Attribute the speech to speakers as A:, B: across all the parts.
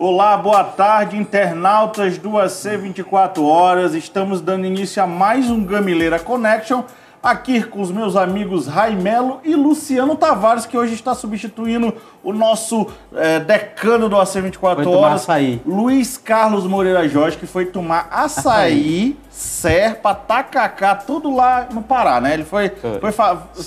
A: Olá, boa tarde, internautas do AC 24 Horas. Estamos dando início a mais um Gamileira Connection, aqui com os meus amigos Raimelo e Luciano Tavares, que hoje está substituindo o nosso eh, decano do AC 24
B: Foi tomar
A: Horas,
B: açaí.
A: Luiz Carlos Moreira Jorge, que foi tomar açaí, serpa, tacacá, tudo lá no Pará, né? Ele foi,
B: Foi.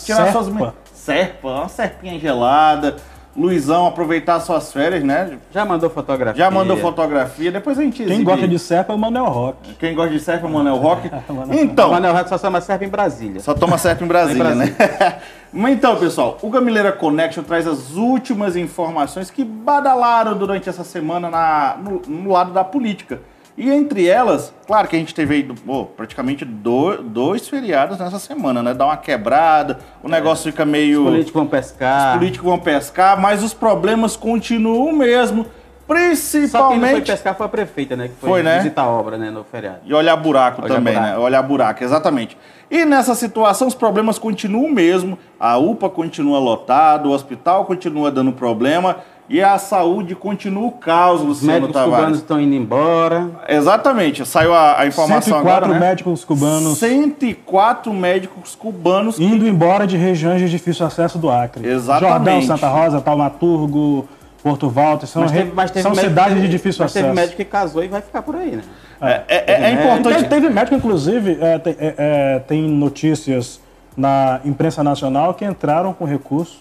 A: tirar suas...
C: Serpa?
A: Serpa, uma serpinha gelada. Luizão aproveitar suas férias, né?
B: Já mandou fotografia?
A: Já mandou fotografia, depois a gente
C: Quem
A: exibe.
C: gosta de serpa é o Manuel Rock.
A: Quem gosta de surf é o Manel Rock.
B: O
A: Então,
B: Manel Rato só chama serve em Brasília.
A: só toma surf em Brasília,
B: Em
A: né? Mas então, pessoal, o Gamileira Connection traz as últimas informações que badalaram durante essa semana na- no, no lado da política. E entre elas, claro que a gente teve aí pô, praticamente do- dois feriados nessa semana, né? Dá uma quebrada, o negócio fica meio.
B: Os políticos vão pescar.
A: Os políticos vão pescar, mas os problemas continuam o mesmo.
B: Só quem não foi
A: Principalmente.
B: pescar foi a prefeita, né? Que foi,
A: Foi, né?
B: visitar a obra, né? No feriado.
A: E olhar buraco
B: Olhar
A: também,
B: buraco.
A: né? Olhar buraco, exatamente. E nessa situação, os problemas continuam mesmo. A UPA continua lotada, o hospital continua dando problema e a saúde continua o caos,
B: Os
A: Luciano
B: médicos cubanos
A: Tavares.
B: estão indo embora.
A: Exatamente, saiu a, a informação
C: 104
A: agora, né?
C: médicos cubanos
A: 104 médicos cubanos
C: indo embora de regiões de difícil acesso do Acre.
A: Exatamente.
C: Jordão, Santa Rosa, Taumaturgo, Porto Walter, são,
B: Mas teve, mas teve
C: são cidades
B: que-
C: de difícil
B: mas
C: acesso.
B: teve médico que casou e vai ficar por aí, né?
A: É, é- é- é importante.
C: Teve, teve médico, inclusive, é, tem, é, é, tem notícias na imprensa nacional que entraram com recurso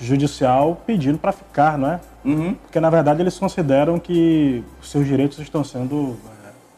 C: judicial pedindo para ficar, não é?
A: Uhum.
C: Porque, na verdade, eles consideram que seus direitos estão sendo...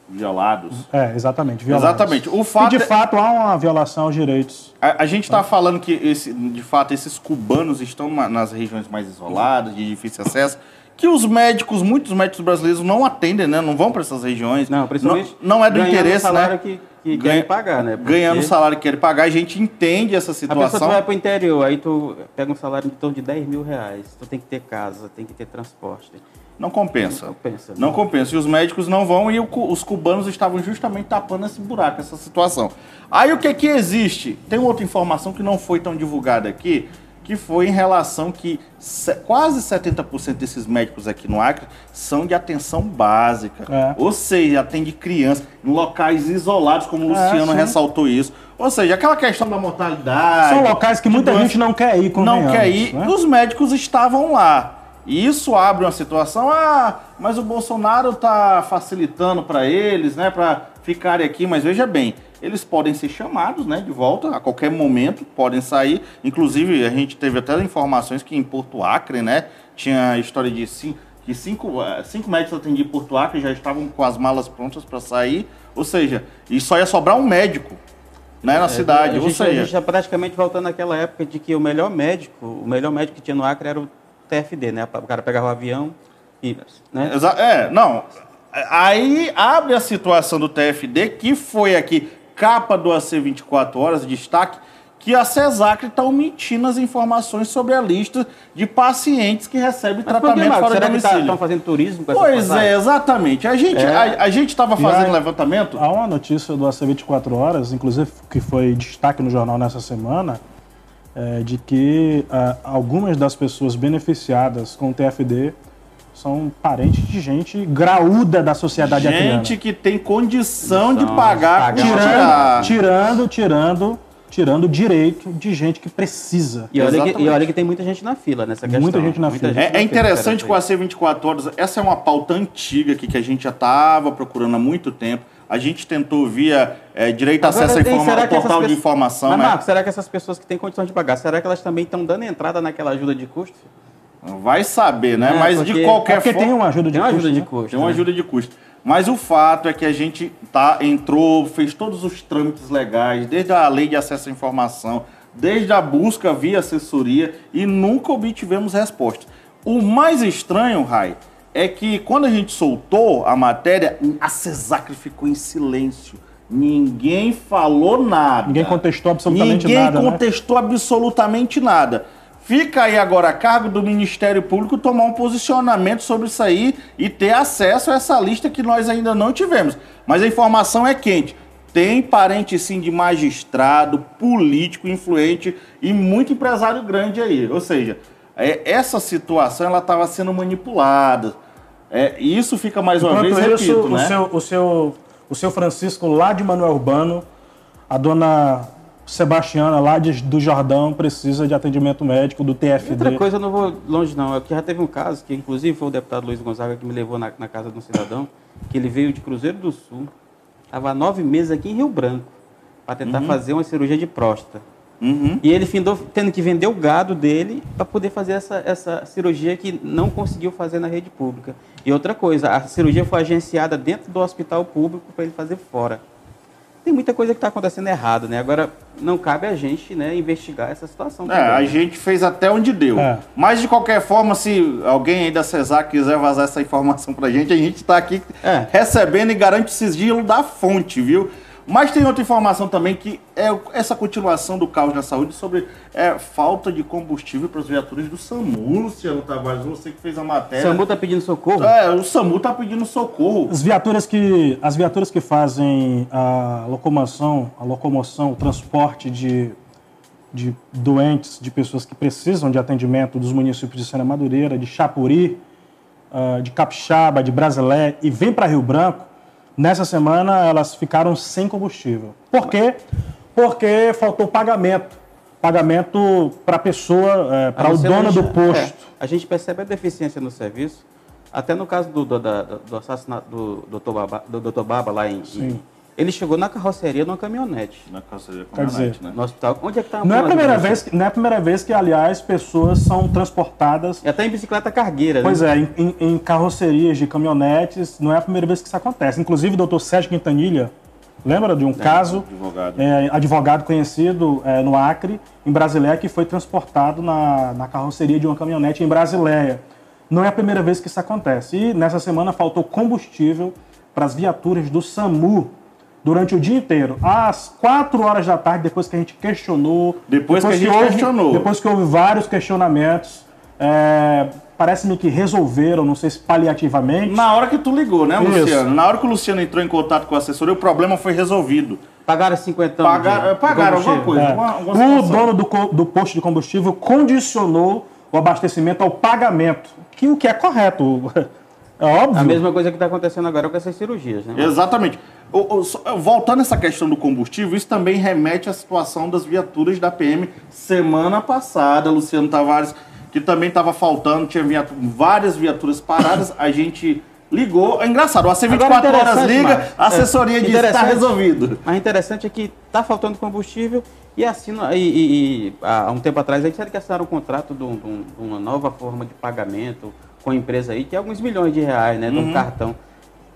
A: Violados.
C: É, exatamente, violados.
A: Exatamente. O
C: E,
A: fato
C: de
A: é-
C: fato, há uma violação aos direitos.
A: A, a gente está falando que, esse, de fato, esses cubanos estão na- nas regiões mais isoladas, de difícil acesso, que os médicos, muitos médicos brasileiros não atendem, né? Não vão para essas regiões.
B: Não, principalmente.
A: Não, não é do interesse,
B: salário
A: né?
B: que, que
A: Ganha-
B: querem pagar, né? Porque
A: Ganhando o salário que querem pagar, a gente entende essa
B: A pessoa
A: situação.
B: vai pro interior, aí tu pega um salário em torno de 10 mil reais. Tu tem que ter casa, tem que ter transporte.
A: Não compensa.
B: Não compensa, né?
A: Não compensa. E os médicos não vão e o os cubanos estavam justamente tapando esse buraco, essa situação. Aí o que que existe? Tem outra informação que não foi tão divulgada aqui, que foi em relação que se- quase 70% desses médicos aqui no Acre são de atenção básica.
C: É.
A: Ou seja, atende crianças em locais isolados, como o
C: É,
A: Luciano
C: sim.
A: ressaltou isso. Ou seja, aquela questão da mortalidade.
C: São locais que muita gente não quer ir,
A: não quer ir,
C: né?
A: e os médicos estavam lá. E isso abre uma situação, ah, mas o Bolsonaro tá facilitando para eles, né, para ficarem aqui, mas veja bem, eles podem ser chamados, né, de volta a qualquer momento, podem sair. Inclusive, a gente teve até informações que em Porto Acre, né, tinha a história de cinco, que cinco, eh, cinco médicos atendidos em Porto Acre já estavam com as malas prontas para sair, ou seja, e só ia sobrar um médico, né, na
B: É,
A: cidade,
B: A
A: ou
B: gente, a
A: seja,
B: gente está praticamente voltando naquela época de que o melhor médico, o melhor médico que tinha no Acre era o TFD, né? O cara pegava o avião e. Né?
A: É, não. Aí abre a situação do TFD, que foi aqui, capa do AC 24 Horas, destaque, que a CESAC está omitindo as informações sobre a lista de pacientes que recebem
B: Mas por que,
A: tratamento fora do
B: que
A: domicílio.
B: estão fazendo turismo com essa
A: pois
B: passagem?
A: é, exatamente. A gente
B: É.
A: a, a estava fazendo levantamento.
C: Há uma notícia do AC 24 Horas, inclusive que foi destaque no jornal nessa semana, é, de que ah, algumas das pessoas beneficiadas com o TFD são parentes de gente graúda da sociedade
A: Gente
C: acreana.
A: que tem condição de pagar,
B: de pagar.
C: Tirando, tirando, tirando, tirando o direito de gente que precisa.
B: E olha, que, e olha que tem muita gente na fila nessa questão.
C: Muita gente na fila.
B: gente
A: É,
B: na
A: é interessante com a
B: isso
A: C24 Horas, essa é uma pauta antiga aqui que a gente já estava procurando há muito tempo. A gente tentou via é, direito a
B: Agora,
A: acesso a
B: essas
A: portal de
B: pessoas-
A: informação,
B: Mas,
A: né?
B: Marcos, será que essas pessoas que têm condição de pagar, será que elas também estão dando entrada naquela ajuda de custo?
A: Vai saber, né?
B: É,
A: Mas
B: porque-
A: de
C: É
A: qualquer
C: porque
A: forma.
C: tem uma ajuda de
B: Tem uma
C: custo,
B: ajuda de
C: né?
B: custo.
A: Tem uma
B: né?
A: ajuda de custo. Mas o fato é que a gente tá, entrou, fez todos os trâmites legais, desde a lei de acesso à informação, desde a busca via assessoria e nunca obtivemos resposta. O mais estranho, Rai, é que quando a gente soltou a matéria, a CESAC ficou em silêncio. Ninguém falou nada.
C: Ninguém contestou absolutamente
A: Ninguém
C: nada, né?
A: contestou absolutamente nada. Fica aí agora a cargo do Ministério Público tomar um posicionamento sobre isso aí e ter acesso a essa lista que nós ainda não tivemos. Mas a informação é quente. Tem parente sim de magistrado, político, influente e muito empresário grande aí. Ou seja, é, essa situação ela estava sendo manipulada. É, isso fica mais uma
C: Enquanto
A: vez,
C: isso,
A: repito,
C: o,
A: né?
C: seu, o, seu, o seu Francisco lá de Manuel Urbano, a dona Sebastiana lá de, do Jordão precisa de atendimento médico do TFD.
B: Outra coisa, eu não vou longe não, é que já teve um caso, que inclusive foi o deputado Luiz Gonzaga que me levou na, na casa de um cidadão, que ele veio de Cruzeiro do Sul, estava há nove meses aqui em Rio Branco, para tentar fazer uma cirurgia de próstata.
A: Uhum.
B: E ele findou tendo que vender o gado dele para poder fazer essa, essa cirurgia que não conseguiu fazer na rede pública. E outra coisa, a cirurgia foi agenciada dentro do hospital público para ele fazer fora. Tem muita coisa que está acontecendo errado, né? Agora, não cabe a gente né, investigar essa situação.
A: É,
B: também,
A: a
B: né?
A: gente fez até onde deu.
C: É.
A: Mas de qualquer forma, se alguém aí da Cesar quiser vazar essa informação pra gente, a gente tá aqui
B: É.
A: recebendo e garante o sigilo da fonte, viu? Mas tem outra informação também que é essa continuação do caos na saúde sobre é, falta de combustível para as viaturas do SAMU, Luciano Tavares. Você que fez a matéria.
B: Samu está pedindo socorro?
A: É, o SAMU tá pedindo socorro.
C: As viaturas que, as viaturas que fazem a locomoção, a locomoção, o transporte de, de doentes, de pessoas que precisam de atendimento dos municípios de Sena Madureira, de Chapuri, ah, de Capixaba, de Brasilé e vem para Rio Branco, nessa semana elas ficaram sem combustível. Por quê? Porque faltou pagamento. Pagamento para a pessoa, eh, para o dono do
B: é,
C: posto.
B: a gente percebe a deficiência no serviço. Até no caso do, do, da- do assassinato do Dr. Baba, do Dr. Baba lá em, em- Ele chegou na carroceria numa caminhonete.
A: Na carroceria
C: Quer dizer,
A: né?
B: No hospital. Onde é que está
C: Não é, a primeira vez, que- não é a primeira vez que, aliás, pessoas são transportadas
B: E até em bicicleta cargueira,
C: Pois
B: né?
C: é, em, em- em carrocerias de caminhonetes, não é a primeira vez que isso acontece. Inclusive, o doutor Sérgio Quintanilha, lembra de um caso,
A: advogado.
C: é, advogado conhecido é, no Acre, em Brasileia, que foi transportado na, na carroceria de uma caminhonete em Brasileia. Não é a primeira vez que isso acontece. E nessa semana faltou combustível para as viaturas do SAMU durante o dia inteiro. Às 4 horas da tarde, depois que a gente questionou.
A: Depois que a gente
C: houve-
A: questionou.
C: Depois que houve vários questionamentos. é, Parece-me que resolveram, não sei se paliativamente.
A: Na hora que tu ligou, né,
C: Isso.
A: Luciano? Na hora que o Luciano entrou em contato com a assessoria, o problema foi resolvido.
B: Pagaram 50
A: Pagar- pagaram alguma coisa.
C: É.
A: alguma- alguma
C: o dono do, do posto de combustível condicionou o abastecimento ao pagamento, que o que é correto. É óbvio.
B: A mesma coisa que está acontecendo agora com essas cirurgias, né?
A: Exatamente. Voltando a essa questão do combustível, isso também remete à situação das viaturas da PM semana passada, Luciano Tavares, que também estava faltando, tinha viatu- várias viaturas paradas, a gente ligou. É engraçado, o AC24
B: Agora,
A: horas
B: interessante,
A: liga, a assessoria
B: é,
A: diz que está resolvido.
B: Mas interessante é que está faltando combustível e assina e, e- e, há um tempo atrás a gente sabe que assinaram um contrato de, um- de um- uma nova forma de pagamento com a empresa aí, que é alguns milhões de reais, né? De
A: Uhum.
B: um cartão.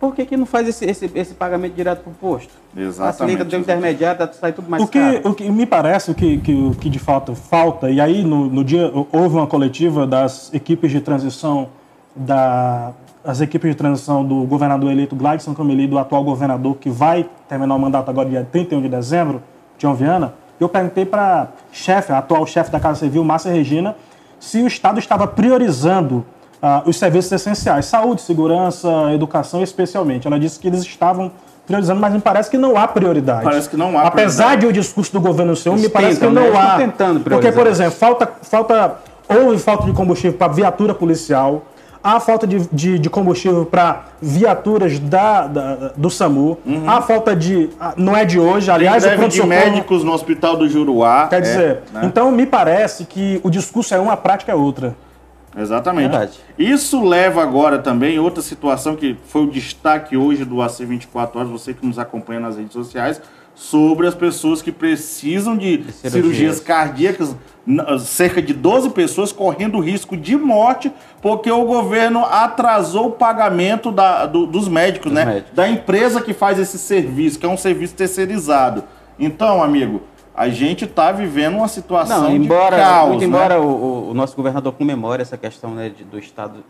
B: Por que, que não faz esse, esse, esse pagamento direto para o posto?
A: Exatamente,
B: Facilita do intermediário, sai tudo mais
C: O que,
B: caro.
C: o que me parece que, que, o que de fato falta, e aí no, no dia houve uma coletiva das equipes de transição da as equipes de transição do governador eleito Gladson Cameli do atual governador que vai terminar o mandato agora dia 31 de dezembro, Tião Viana, eu perguntei para chefe, a atual chefe da Casa Civil, Márcia Regina, se o Estado estava priorizando ah, os serviços essenciais, saúde, segurança, educação especialmente. Ela disse que eles estavam priorizando, mas me parece que não há prioridade.
A: Parece que não há
C: Apesar
A: prioridade.
C: de o discurso do governo seu, me parece que não
B: né?
C: Há.
B: tentando
C: Porque,
B: priorizar.
C: por exemplo, falta, falta houve falta de combustível para viatura policial, há falta de, de, de combustível para viaturas da, da- do SAMU, há falta de. ah, Não é de hoje, aliás,
A: Uhum. Greve de médicos no hospital do Juruá.
C: Quer
A: é,
C: dizer,
A: né?
C: então me parece que o discurso é uma, a prática é outra.
A: Exatamente.
B: Verdade.
A: Isso leva agora também outra situação que foi o destaque hoje do AC 24 horas, você que nos acompanha nas redes sociais, sobre as pessoas que precisam de,
B: cirurgias.
A: cirurgias cardíacas, n- cerca de 12 pessoas correndo risco de morte porque o governo atrasou o pagamento da- do- dos médicos,
B: Dos
A: né?
B: médicos.
A: Da empresa que faz esse serviço, que é um serviço terceirizado. Então, amigo, a gente está vivendo uma situação
B: Não, embora,
A: de caos,
B: muito
A: né?
B: embora o, o- o nosso governador comemore essa questão né, de- do Estado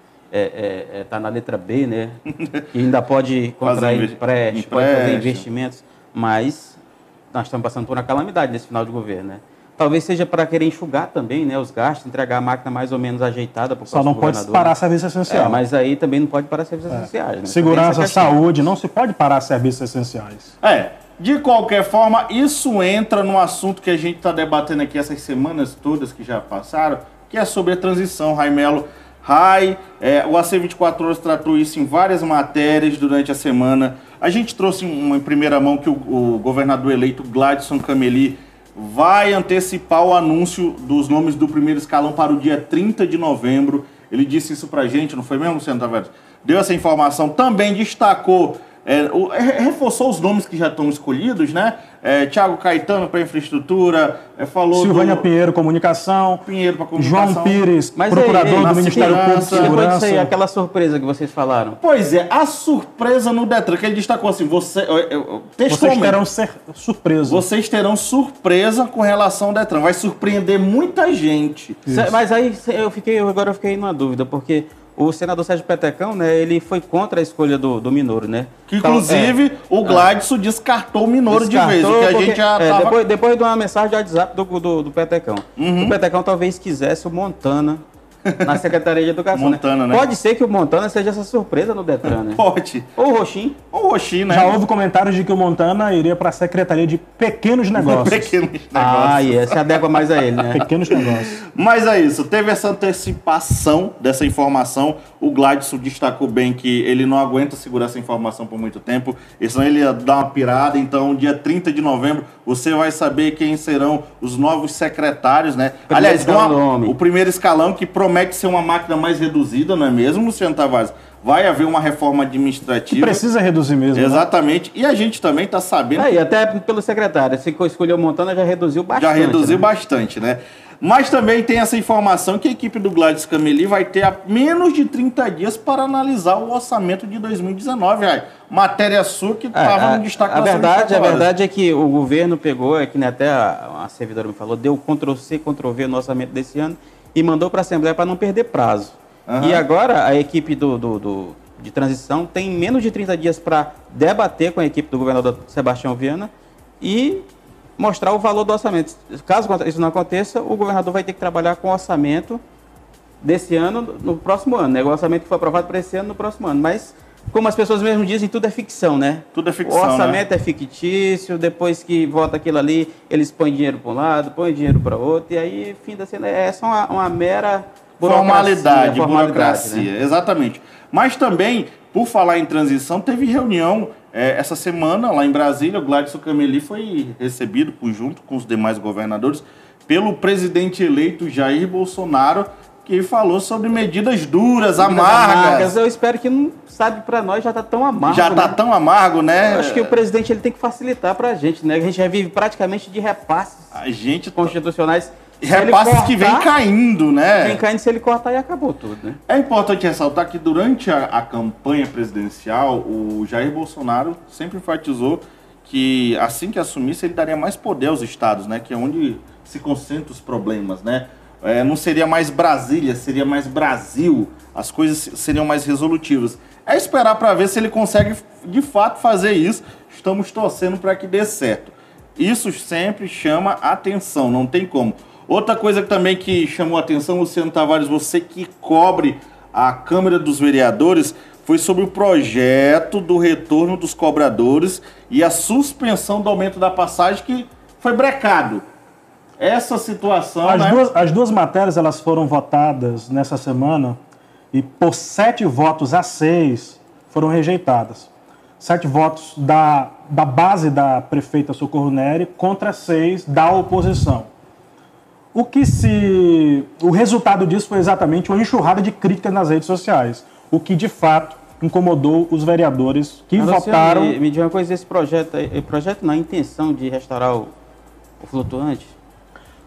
B: está na letra B, né? Que ainda pode contrair
A: investi-
B: empréstimo, pode fazer investimentos, mas nós estamos passando por uma calamidade nesse final de governo, né? Talvez seja para querer enxugar também né, os gastos, entregar a máquina mais ou menos ajeitada para o
C: Só não pode
B: governador.
C: parar serviço essencial.
B: É, mas aí também não pode parar serviços essenciais. Né?
C: Segurança, saúde, não se pode parar serviços essenciais.
A: É, de qualquer forma, isso entra no assunto que a gente está debatendo aqui essas semanas todas que já passaram, que é sobre a transição, Raimelo. RAI. É, o AC 24 Horas tratou isso em várias matérias durante a semana. A gente trouxe uma em primeira mão que o, o governador eleito Gladson Cameli vai antecipar o anúncio dos nomes do primeiro escalão para o dia 30 de novembro. Ele disse isso pra gente, não foi mesmo, Luciano Tavares? Deu essa informação, também destacou é, o, é, reforçou os nomes que já estão escolhidos, né? É, Tiago Caetano para infraestrutura, é, falou
C: Silvânia do... Pinheiro, comunicação.
A: Pinheiro para comunicação.
C: João Pires, Mas procurador aí, aí, do Ministério Público de Segurança.
B: Aí, aquela surpresa que vocês falaram.
A: Pois é, a surpresa no Detran, que ele destacou assim, você,
C: vocês terão ser surpresa.
A: Vocês terão surpresa com relação ao Detran, vai surpreender muita gente.
B: Isso. Mas aí eu fiquei, agora eu fiquei numa dúvida, porque o senador Sérgio Petecão, né, ele foi contra a escolha do, do Minoro, né?
A: Que inclusive é, o Gladson é, descartou o Minoro descartou de vez, o que a porque, gente já
B: é, tava... depois, depois de uma mensagem de WhatsApp do, do, do Petecão. Uhum. O Petecão talvez quisesse o Montana na Secretaria de Educação.
A: Né? Montana,
B: né? Pode ser que o Montana seja essa surpresa no Detran, né?
A: Pode.
B: Ou o Roxim.
A: Ou o Roxim, né?
C: Já houve comentários de que o Montana iria para a Secretaria de Pequenos Negócios.
B: Pequenos Negócios. Ah, e esse adequa mais a ele, né?
C: Pequenos Negócios.
A: Mas é isso. Teve essa antecipação dessa informação. O Gladson destacou bem que ele não aguenta segurar essa informação por muito tempo. Senão ele ia dar uma pirada. Então, dia 30 de novembro, você vai saber quem serão os novos secretários, né?
B: Primeiro Aliás, uma,
A: o primeiro escalão que promete ser uma máquina mais reduzida, não é mesmo, Luciano Tavares? Vai haver uma reforma administrativa.
C: Precisa reduzir mesmo. Né?
A: Exatamente. Né? E a gente também está sabendo.
B: Aí, até pelo secretário. Se escolheu Montana, já reduziu bastante.
A: Já reduziu
B: né?
A: bastante, né? Mas também tem essa informação que a equipe do Gladys Cameli vai ter menos de 30 dias para analisar o orçamento de 2019. Aí. Matéria sua que estava
B: é,
A: no destaque
B: a verdade A verdade é que o governo pegou, é que até a, a servidora me falou, deu Ctrl-C, Ctrl-V no orçamento desse ano e mandou para a Assembleia para não perder prazo. Uhum. E agora a equipe do, do, do, de transição tem menos de 30 dias para debater com a equipe do governador Sebastião Viana e mostrar o valor do orçamento. Caso isso não aconteça, o governador vai ter que trabalhar com o orçamento desse ano no próximo ano. Né? O orçamento que foi aprovado para esse ano no próximo ano. Mas como as pessoas mesmo dizem, tudo é ficção, né?
A: Tudo é ficção.
B: O orçamento né? é fictício, depois que vota aquilo ali, eles põem dinheiro para um lado, põem dinheiro para outro, e aí, fim da cena, é só uma, uma mera
A: formalidade, formalidade burocracia. Né? Exatamente. Mas também, por falar em transição, teve reunião é, essa semana lá em Brasília. O Gladson Cameli foi recebido, junto com os demais governadores, pelo presidente eleito Jair Bolsonaro que falou sobre medidas duras, amargas. amargas.
B: Eu espero que não sabe para nós já tá tão amargo.
A: Já tá
B: né?
A: tão amargo, né?
B: Eu acho que o presidente ele tem que facilitar para a gente, né? A gente já vive praticamente de repasses
A: a gente
B: constitucionais.
A: Repasses cortar, que vem caindo, né?
B: Vem caindo, se ele cortar, e acabou tudo, né?
A: É importante ressaltar que durante a, a campanha presidencial, o Jair Bolsonaro sempre enfatizou que assim que assumisse, ele daria mais poder aos estados, né? Que é onde se concentram os problemas, né? É, não seria mais Brasília, seria mais Brasil. As coisas seriam mais resolutivas. É esperar para ver se ele consegue de fato fazer isso. Estamos torcendo para que dê certo. Isso sempre chama atenção, não tem como. Outra coisa também que chamou atenção, Luciano Tavares, você que cobre a Câmara dos Vereadores, foi sobre o projeto do retorno dos cobradores e a suspensão do aumento da passagem que foi brecado essa situação.
C: As,
A: né?
C: duas, as duas matérias elas foram votadas nessa semana e por sete votos a seis foram rejeitadas. Sete votos da, da base da prefeita Socorro Neri contra seis da oposição. O que se. O resultado disso foi exatamente uma enxurrada de críticas nas redes sociais. O que de fato incomodou os vereadores que Mas, votaram.
B: Me, me diga uma coisa, esse projeto, projeto na intenção de restaurar o, o flutuante,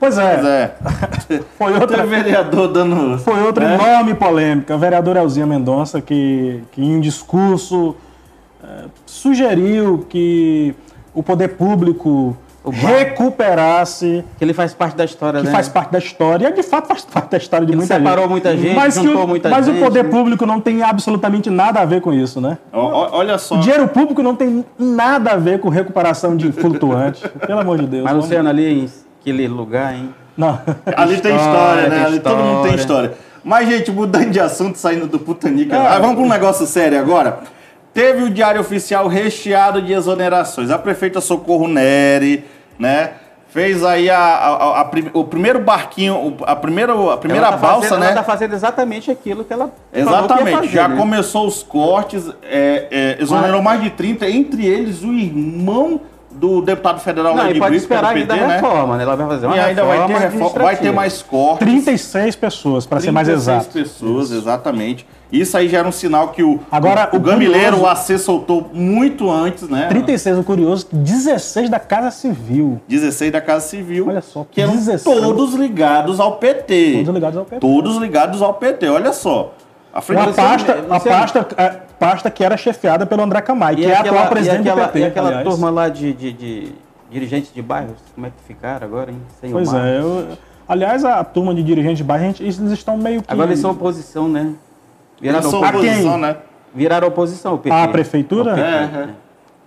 C: Pois é. Pois
A: é. Foi outra vereador dando.
C: Foi outra né? enorme polêmica. A vereadora Elzinha Mendonça, que, que em um discurso é, sugeriu que o poder público o recuperasse.
B: Que ele faz parte da história,
C: que
B: né?
C: faz parte da história. E de fato faz parte da história de
B: ele
C: muita
B: separou gente. muita gente,
C: mas
B: juntou
C: o,
B: muita
C: mas
B: gente.
C: Mas o poder público não tem absolutamente nada a ver com isso, né?
A: O, olha só.
C: O dinheiro público não tem nada a ver com recuperação de flutuante. Pelo amor de Deus.
B: Mas, Luciano, ali Aquele lugar, hein?
C: Não.
A: Ali tem história, né? Ali todo mundo tem história. Mas, gente, mudando de assunto, saindo do Putanica. É. vamos para um negócio sério agora. Teve o diário oficial recheado de exonerações. A prefeita Socorro Neri, né? Fez aí a, a- a o primeiro barquinho, a primeira, a primeira
B: ela tá
A: balsa,
B: fazendo,
A: né?
B: Ela tá fazendo exatamente aquilo que ela falou que ia
A: Exatamente,
B: fazer,
A: já
B: né?
A: começou os cortes, é, é, exonerou mais de 30, entre eles o irmão do deputado federal
B: Não, e
A: de
B: pode
A: Brito, que é
B: esperar ainda a
A: né?
B: reforma, né? Ela vai fazer uma
A: E ainda vai ter,
B: reforma
A: vai ter mais cortes.
C: 36 pessoas, para ser mais
A: 36
C: exato.
A: pessoas, exatamente. Isso aí já era um sinal que o,
C: Agora,
A: o,
C: o
A: gamileiro,
C: curioso-
A: o AC soltou muito antes, né?
C: 36, o curioso, 16 da Casa Civil.
A: 16 da Casa Civil.
C: Olha só,
A: que eram
C: 16.
A: todos ligados ao PT.
C: Todos ligados ao PT.
A: Todos ligados ao PT, olha só. A frente
C: Uma pasta,
B: Luciano-
C: a pasta, é, pasta que era chefiada pelo André Camai, que
B: E
C: é
B: aquela,
C: atual presidente
B: e aquela,
C: do PT.
B: e aquela
C: aliás.
B: turma lá de, de, de dirigentes de bairros, como é que ficaram agora, hein? Sem o
C: Pois é, eu, aliás, a turma de dirigentes de bairro, a gente- eles estão meio que...
B: Agora eles são oposição, né? Viraram,
C: A
B: oposição,
A: oposição, né?
B: viraram oposição, o PT.
C: A prefeitura?
B: O PT,
A: É,
B: né?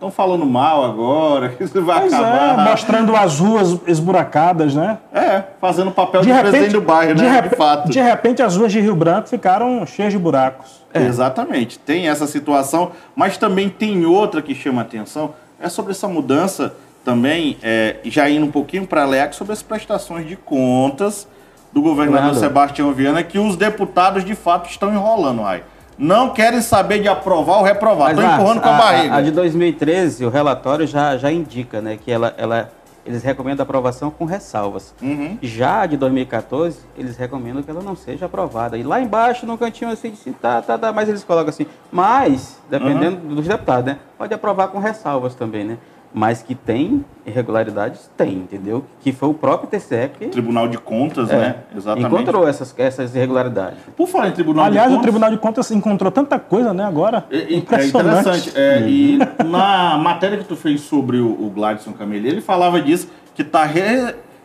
A: Estão falando mal agora, que isso vai
C: Pois
A: acabar.
C: é, mostrando as ruas esburacadas, né?
A: É, fazendo papel de, presidente do bairro, né?
C: de,
A: De, fato.
C: de repente as ruas de Rio Branco ficaram cheias de buracos.
A: Exatamente. Tem essa situação, mas também tem outra que chama atenção. É sobre essa mudança também, é, já indo um pouquinho para a LEAC, sobre as prestações de contas do governador
B: Governador.
A: Sebastião Viana, que os deputados de fato estão enrolando, Rai. Não querem saber de aprovar ou reprovar. Estão empurrando com a
B: a-
A: barriga.
B: A, de 2013, o relatório já, já indica né, que ela, ela, eles recomendam aprovação com ressalvas.
A: Uhum.
B: Já a de 2014, eles recomendam que ela não seja aprovada. E lá embaixo, no cantinho assim, assim tá, tá, tá, mas eles colocam assim, mas, dependendo dos deputados, né? Pode aprovar com ressalvas também, né? Mas que tem irregularidades, tem, entendeu? Que foi o próprio TCE que
A: Tribunal de Contas,
B: é,
A: né? Exatamente.
B: encontrou essas, essas irregularidades.
A: Por falar em Tribunal
C: Aliás,
A: de
C: o
A: Contas...
C: Tribunal de Contas encontrou tanta coisa, né, agora.
A: É, é
C: Impressionante.
A: interessante. É, E na matéria que tu fez sobre o, o Gladson Cameli, ele falava disso, que está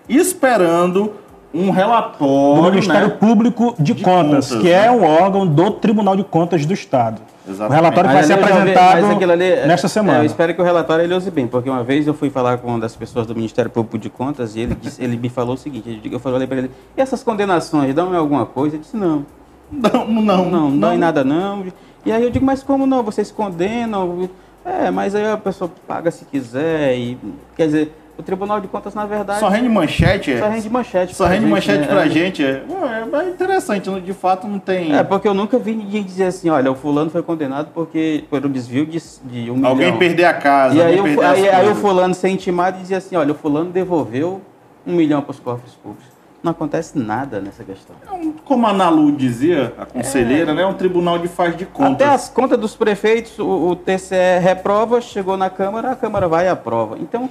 A: esperando um relatório.
C: do Ministério
A: né?
C: Público de,
A: De
C: Contas,
A: Contas,
C: que
A: né?
C: é um órgão do Tribunal de Contas do Estado.
A: Exatamente.
C: O relatório vai ser apresentado
B: ali, é-
C: nesta
B: é,
C: semana.
B: eu espero que o relatório ele use bem, porque uma vez eu fui falar com uma das pessoas do Ministério Público de Contas e ele, disse- ele me falou o seguinte, eu falei para ele, e essas condenações dão em alguma coisa? Ele disse, não,
A: Não, não,
B: não, não, dão em nada não. E aí eu digo, mas como não? Vocês condenam? É, mas aí a pessoa paga se quiser e, quer dizer, o Tribunal de Contas, na verdade,
A: Só rende manchete, é.
B: só rende manchete.
A: Só rende
B: gente,
A: manchete
B: né?
A: pra
B: É.
A: gente, é. Ué, é interessante, de fato não tem.
B: É, porque eu nunca vi ninguém dizer assim, olha, o fulano foi condenado porque por um desvio de, de um
A: Alguém
B: milhão.
A: perder a casa.
B: E aí, o, aí, aí o fulano ser intimado e dizia assim, olha, o fulano devolveu um milhão para os cofres públicos. Não acontece nada nessa questão.
A: É Como a Nalu dizia, a conselheira, né? É um tribunal de faz de contas.
B: Até as contas dos prefeitos, o, o TCE reprova, chegou na Câmara, a Câmara vai e aprova. Então,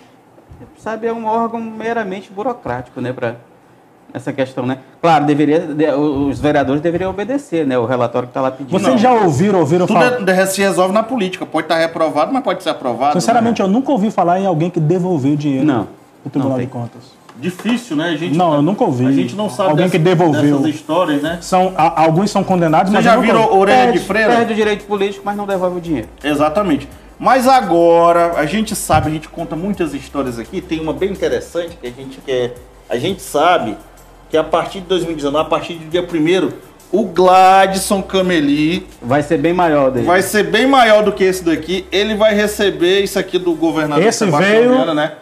B: sabe, é um órgão meramente burocrático, né, para essa questão, né? Claro, deveria, de- os vereadores deveriam obedecer, né, o relatório que está lá pedindo.
C: Vocês já ouviram, ouviram
A: Tudo
C: falar?
A: é- se resolve na política. Pode estar reprovado, mas pode ser aprovado.
C: Sinceramente,
A: né?
C: eu nunca ouvi falar em alguém que devolveu dinheiro
B: Não,
C: do Tribunal
B: não
C: de. Contas.
A: Difícil, né? A gente
C: Não, eu nunca ouvi.
A: A gente não sabe
C: Alguém
A: dessa-
C: que devolveu.
A: dessas histórias, né?
C: São, a- alguns são condenados,
A: Você
C: mas
A: já virou orelha
B: perde,
A: de freira?
B: perde o direito político, mas não devolve o dinheiro.
A: Exatamente. Mas agora, a gente sabe, a gente conta muitas histórias aqui, tem uma bem interessante que a gente quer. A gente sabe que a partir de 2019, a partir do dia 1 o Gladson Cameli
B: Vai ser bem maior dele.
A: vai ser bem maior do que esse daqui. Ele vai receber isso aqui do governador
C: Esse
A: Sebastião
C: veio-
A: Viana, né?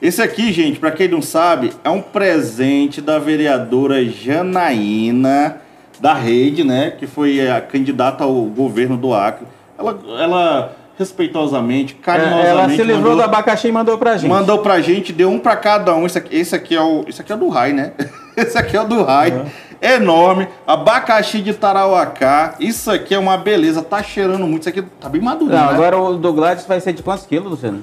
A: Esse aqui, gente, pra quem não sabe, é um presente da vereadora Janaína da Rede, né? Que foi a candidata ao governo do Acre. Ela, ela respeitosamente,
B: É,
A: carinhosamente,
B: Ela se livrou
A: mandou,
B: do abacaxi e mandou pra gente.
A: mandou pra gente, deu um pra cada um. Esse aqui, esse aqui é o, esse aqui é o do Rai, né? esse aqui é o do Rai. Enorme, abacaxi de Tarauacá. Isso aqui é uma beleza, tá cheirando muito. Isso aqui tá bem maduro,
B: Não,
A: né?
B: agora o do Gladys vai ser de quantos quilos, Luciano?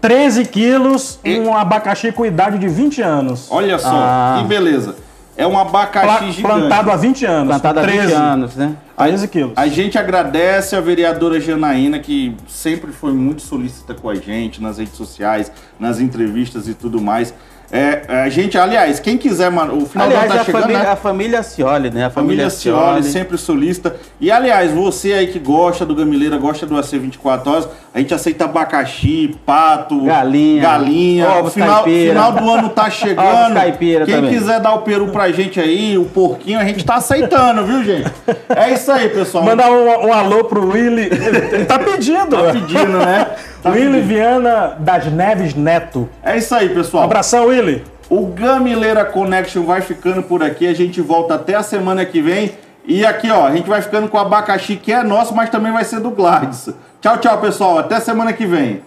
C: 13 quilos,
A: E-
C: um abacaxi com idade de 20 anos.
A: Olha só,
B: Ah.
A: que beleza. É um abacaxi
C: Pla-
A: gigante.
C: plantado há 20 anos.
B: Plantado há 20
C: 13,
B: anos, né?
C: 13 quilos.
A: A gente agradece a vereadora Janaína, que sempre foi muito solícita com a gente nas redes sociais, nas entrevistas e tudo mais. É, a gente, aliás, quem quiser, mano, o final do
B: Aliás,
A: ano tá
B: a,
A: chegando,
B: família,
A: né?
B: a família Cioli, né? A
A: Família
B: família,
A: Cioli,
B: Cioli.
A: sempre solista. E aliás, você aí que gosta do Gamileira, gosta do AC 24 horas, a gente aceita abacaxi, pato,
B: Galinha,
A: galinha.
B: ovos
A: final,
B: caipira.
A: final do ano tá chegando. Quem
B: também.
A: quiser dar o peru pra gente aí, o porquinho, a gente tá aceitando, viu, gente? É isso aí, pessoal.
C: Mandar um, um alô pro Willy. Ele, tá pedindo.
A: Tá pedindo, né? Tá
C: Willy
A: pedindo.
C: Viana das Neves Neto.
A: É isso aí, pessoal.
C: Abração, Willy.
A: O Gamileira Connection vai ficando por aqui. A gente volta até a semana que vem. E aqui, ó, a gente vai ficando com o abacaxi que é nosso, mas também vai ser do Gladys. Tchau, tchau, pessoal. Até semana que vem.